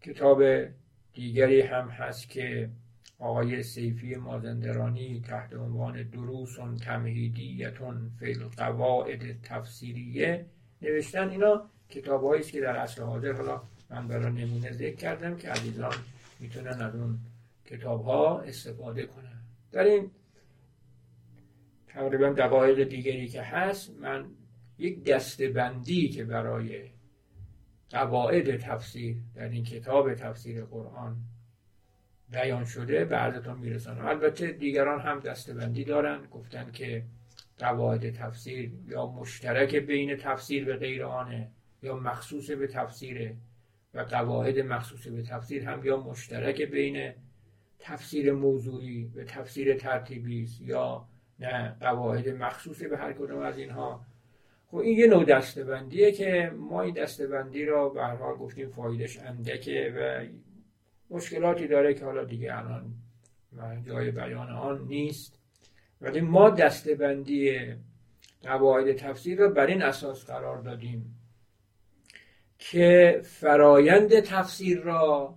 کتاب دیگری هم هست که آقای سیفی مازندرانی تحت عنوان دروس تمهیدیتون فی القواعد تفسیریه نوشتن. اینا کتاب است که در اصل حاضر حالا من برای نمونه ذکر کردم که عزیزان می‌تونن از اون کتاب ها استفاده کنن. در این تقریبا دقایق دیگری که هست من یک دستبندی که برای قواعد تفسیر در این کتاب تفسیر قرآن بیان شده به عرضتون میرسانم. البته دیگران هم دستبندی دارن گفتن که قواعد تفسیر یا مشترک بین تفسیر به غیر آنه یا مخصوص به تفسیره و قواعد مخصوص به تفسیر هم یا مشترک بین تفسیر موضوعی به تفسیر ترتیبی یا نه قواعد مخصوص به هر کدوم از اینها. خب این یه نوع دستبندیه که ما این دستبندی را به هر حال گفتیم فایدش اندکه و مشکلاتی داره که حالا دیگه الان جای بیان آن نیست. ولی ما دستبندی قواعد تفسیر را بر این اساس قرار دادیم. که فرایند تفسیر را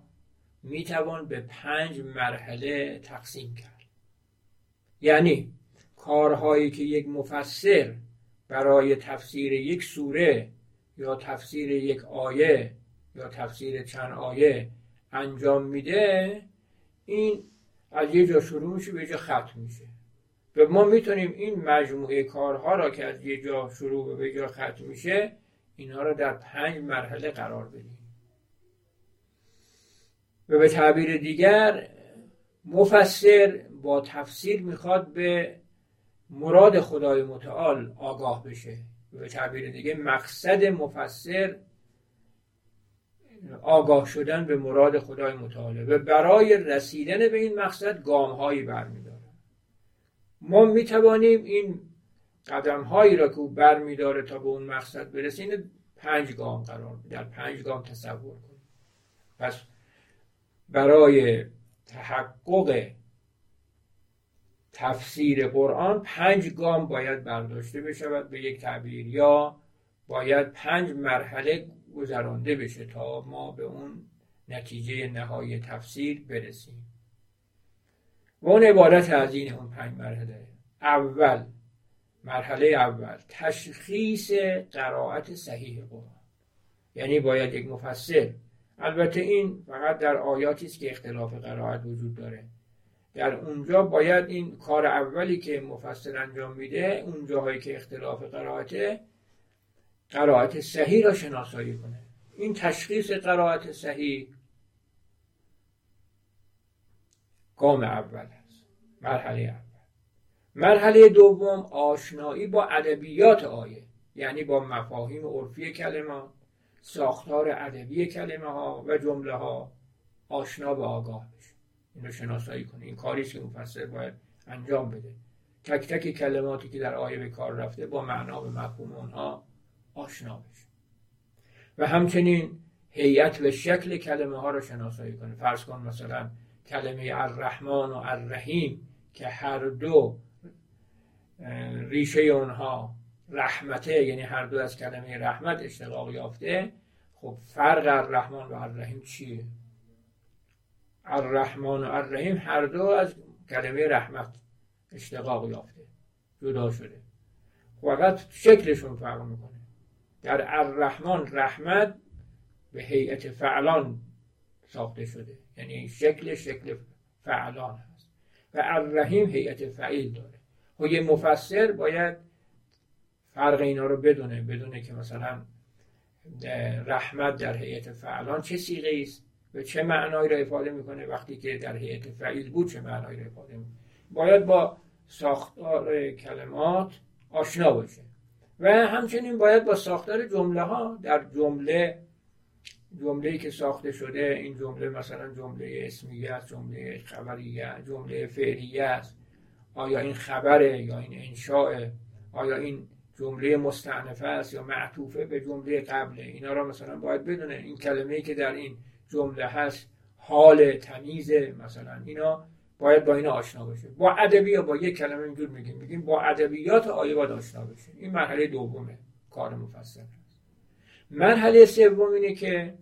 می‌توان به پنج مرحله تقسیم کرد. یعنی کارهایی که یک مفسر برای تفسیر یک سوره یا تفسیر یک آیه یا تفسیر چند آیه انجام میده این از یه جا شروع میشه به جا ختم میشه. و ما می‌تونیم این مجموعه کارها را که از یه جا شروع به جا ختم میشه اینها را در پنج مرحله قرار بدیم. و به تعبیر دیگر مفسر با تفسیر می‌خواد به مراد خدای متعال آگاه بشه. به تعبیر دیگه مقصد مفسر آگاه شدن به مراد خدای متعاله. و برای رسیدن به این مقصد گام هایی برمیداره ما می‌توانیم این قدم هایی را که او برمیداره تا به اون مقصد برسیم پنج گام قرار در پنج گام تصور کنیم پس برای تحقق تفسیر قرآن پنج گام باید برداشته بشود به یک تعبیر یا باید پنج مرحله گذرانده بشه تا ما به اون نتیجه نهایی تفسیر برسیم. و اون عبارت از این اون پنج مرحله. اول مرحله اول تشخیص قرائت صحیح قرآن. یعنی باید یک مفسر. البته این فقط در آیاتی است که اختلاف قرائت وجود داره. در اونجا باید این کار اولی که مفسر انجام میده اون جاهایی که اختلاف قرائته قرائت صحیح را شناسایی کنه. این تشخیص قرائت صحیح گام اول است. مرحله اول. مرحله دوم آشنایی با ادبیات آیه یعنی با مفاهیم عرفی کلمه ساختار ادبی کلمه ها و جمله ها. آشنا به آگاه بشه این رو شناسایی کنه این کاری که مفسر باید انجام بده. تک تک کلماتی که در آیه به کار رفته با معنا و مفهوم اونها آشنا بشه و همچنین هیئت و شکل کلمه ها رو شناسایی کنه فرض کن مثلا کلمه الرحمن و الرحیم که هر دو ریشه اونها رحمته یعنی هر دو از کلمه رحمت اشتقاق یافته خب فرق الرحمن و الرحیم چیه؟ الرحمن و الرحیم هر دو از کلمه رحمت اشتقاق یافته جدا شده. فقط شکلشون فرق می‌کنه. در الرحمن رحمت به هیئت فعلان ساخته شده. یعنی شکل شکل فعلان هست. و الرحیم هیئت فعیل داره. و یه مفسر باید فرق اینا رو بدونه بدونه که مثلا رحمت در هیئت فعلان چه سیغه است؟ و چه معنایی را افاده می‌کنه وقتی که در هیئت فعیل بود؟ چه معنایی را افاده می‌کنه باید با ساختار کلمات آشنا باشه. و همچنین باید با ساختار جمله ها در جمله جمله که ساخته شده این جمله مثلا جمله اسمیه است جمله خبریه جمله فعلیه است آیا این خبره یا این انشاء آیا این جمله مستعنفه است یا معطوفه به جمله قبله؟ اینا را مثلا باید بدونه. این کلمه که در این جمله هست حال تمیز مثلا. اینا باید با اینا آشنا باشه با ادبی با یک کلمه اینجور میگیم. میگیم با ادبیات آیه باید آشنا بشه. این مرحله دومه. کار مفصل مرحله سوم اینه که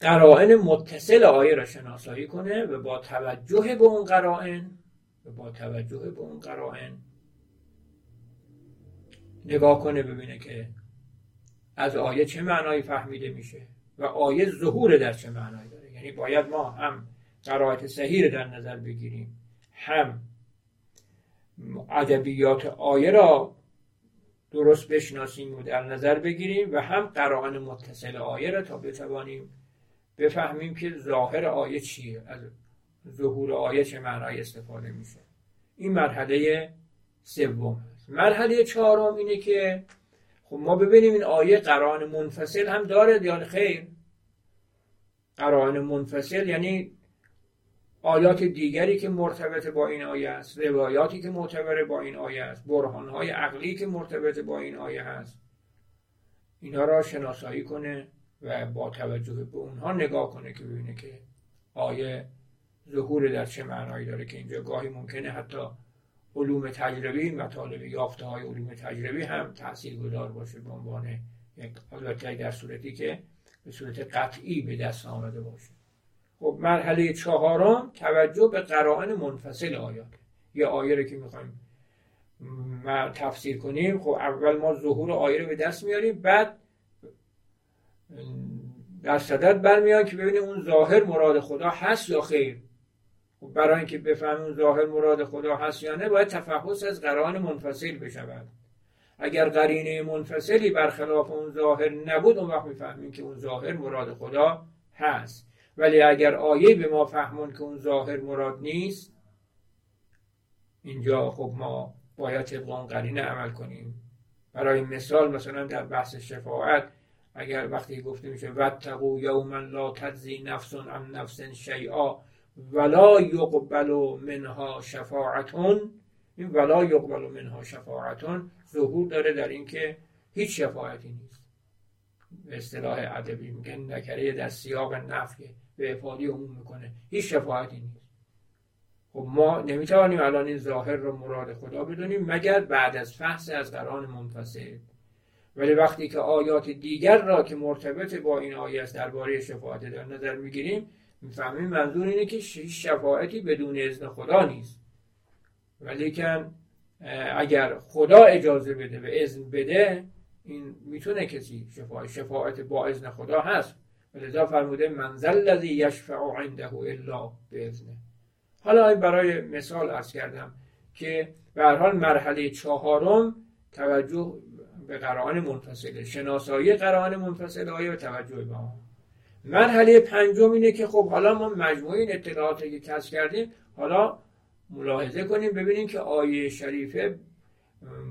قرائن متصل آیه را شناسایی کنه و با توجه به اون قرائن و با توجه به اون قرائن نگاه کنه ببینه که از آیه چه معنایی فهمیده میشه و آیه ظهور در چه معنایی داره. یعنی باید ما هم قرائت صحیح در نظر بگیریم هم ادبیات آیه را درست بشناسیم و در نظر بگیریم و هم قرائن متصل آیه را تا بتوانیم بفهمیم که ظاهر آیه چیه. از ظهور آیه چه معنای استفاده میشه. این مرحله سوم هست مرحله چهارم اینه که خب ما ببینیم این آیه قرآن منفصل هم داره یا خیر. قرآن منفصل یعنی آیات دیگری که مرتبط با این آیه است روایاتی که معتبر با این آیه است برهانهای عقلی که مرتبط با این آیه هست اینا را شناسایی کنه و با توجه به اونها نگاه کنه که ببینه که آیه ظهور در چه معنایی داره که اینجا گاهی ممکنه حتی علوم تجربی مطالب یافته های علوم تجربی هم تأثیر گذار باشه به عنوان یک البته در صورتی که به صورت قطعی به دست آمده باشه. خب مرحله چهارم توجه به قرائن منفصل آیات. یه آیه رو که می‌خوایم تفسیر کنیم. خب اول ما ظهور آیه رو به دست میاریم بعد در صدد برمیان که ببینیم اون ظاهر مراد خدا هست یا خیر. برای اینکه بفهمیم ظاهر مراد خدا هست یا نه باید تفحص از قرائن منفصل بشود. اگر قرینه منفصلی برخلاف اون ظاهر نبود اون وقت می‌فهمیم که اون ظاهر مراد خدا هست. ولی اگر آیه به ما فهمون که اون ظاهر مراد نیست اینجا خب ما باید طبق اون قرینه عمل کنیم. برای مثال مثلا در بحث شفاعت اگر وقتی گفته میشه وتقو یوما لا تجزی نفس عن نفس شیئا ولا یقبل منها شفاعتون این ولا یقبل منها شفاعتون ظهور داره در اینکه هیچ شفاعتی نیست. به اصطلاح ادبی میگن نکره در سیاق نفیه به افادی عموم می‌کنه. هیچ شفاعتی نیست. خب ما نمی‌توانیم الان این ظاهر رو مراد خدا بدونیم مگر بعد از فحص از قرآن منفصل. ولی وقتی که آیات دیگر را که مرتبط با این آیه است درباره شفاعت در نظر می‌گیریم می‌فهمیم منظور اینه که شفاعتی بدون اذن خدا نیست. ولیکن اگر خدا اجازه بده و اذن بده این می‌تونه کسی شفاعت شفاعت با اذن خدا هست. ولذا فرموده منزل الذی یشفع عنده الا باذنه. حالا برای مثال ارز کردم که به حال مرحله چهارم توجه به قرآن منفصله شناسایی قرآن منفصل آیه و توجه به آن. مرحله پنجم اینه که خب حالا ما مجموعه این اطلاعاتی که کسب کردیم حالا ملاحظه کنیم ببینیم که آیه شریفه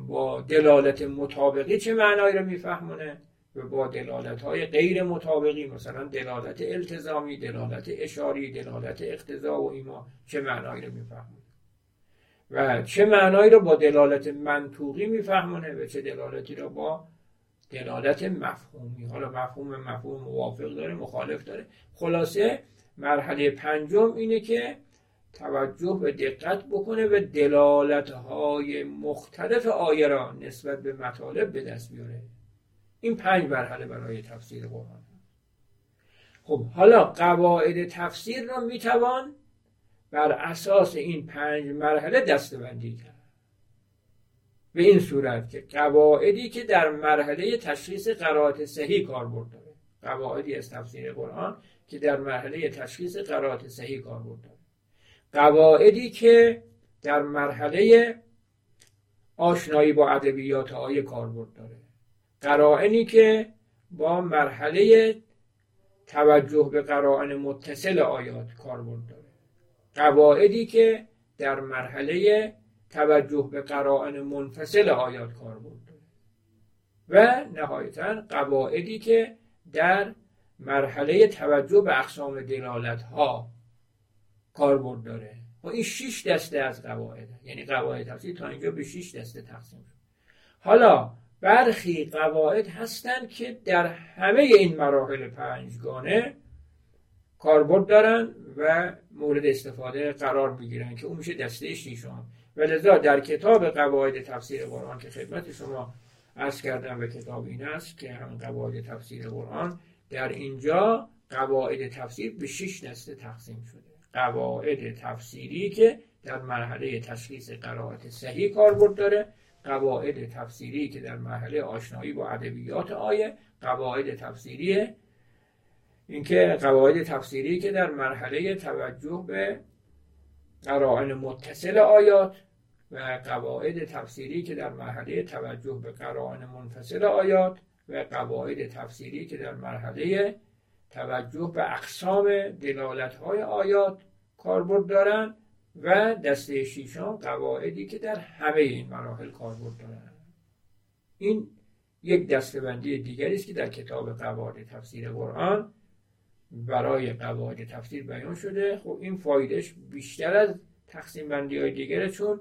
با دلالت مطابقی چه معنایی رو میفهمونه و با دلالت های غیر مطابقی مثلا دلالت التزامی دلالت اشاری دلالت اقتضا و ایما چه معنایی رو میفهمونه. و چه معنایی رو با دلالت منطوقی میفهمونه و چه دلالتی رو با دلالت مفهومی. حالا مفهوم مفهوم موافق داره مخالف داره. خلاصه مرحله پنجم اینه که توجه به دقت بکنه و دلالت های مختلف آیه را نسبت به مطالب به دست بیاره. این پنج مرحله برای تفسیر قرآن. خب حالا قواعد تفسیر را می‌توان بر اساس این پنج مرحله دستبندی کرد. به این صورت که قواعدی که در مرحله تشخیص قرائت صحیح کاربرد داره قواعدی از تفسیر قرآن که در مرحله تشخیص قرائت صحیح کاربرد داره قواعدی که در مرحله آشنایی با ادبیات آیه کاربرد داره قرائنی که با مرحله توجه به قرائن متصل آیات کاربرد داره قواعدی که در مرحله توجه به قرائن منفصل آیات کاربرد داره و نهایتا قواعدی که در مرحله توجه به اقسام دلالت ها کاربرد داره. و این شش دسته از قواعد یعنی قواعد تفسیر تا اینجا به شش دسته تقسیم شد. حالا برخی قواعد هستند که در همه این مراحل پنجگانه کاربرد دارن و مورد استفاده قرار می‌گیرن که اون میشه دسته شیشم و لذا در کتاب قواعد تفسیر قرآن که خدمت شما عرض کردم و کتاب این است که همین قواعد تفسیر قرآن در اینجا قواعد تفسیر به شش دسته تقسیم شده. قواعد تفسیری که در مرحله تشخیص قرائت صحیح کاربرد داره قواعد تفسیری که در مرحله آشنایی با ادبیات آیه قواعد تفسیری اینکه قواعد تفسیری که در مرحله توجه به قرائن متصل آیات و قواعد تفسیری که در مرحله توجه به قرائن منفصل آیات و قواعد تفسیری که در مرحله توجه به اقسام دلالت های آیات کاربرد دارند و دسته شیشم قواعدی که در همه این مراحل کاربرد دارند این یک دستبندی دیگری است که در کتاب قواعد تفسیر قرآن برای قواعد تفسیر بیان شده. خب این فایدهش بیشتر از تقسیم بندی های دیگره چون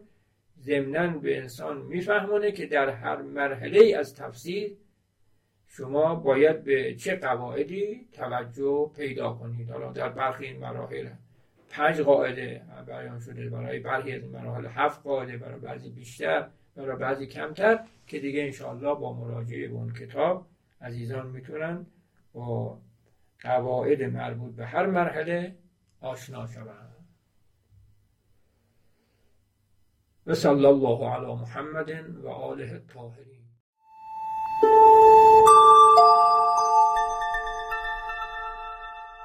ضمنا به انسان میفهمونه که در هر مرحله از تفسیر شما باید به چه قواعدی توجه پیدا کنید. حالا در برخی این مراحل پنج قاعده بیان شده برای برخی از مراحل هفت قاعده برای بعضی بیشتر برای بعضی کمتر که دیگه انشاءالله با مراجعه به اون کتاب عزیزان می‌تونن با قواعد مربوط به هر مرحله آشنا شوند. و صلی الله علی محمد و آله الطاهرین.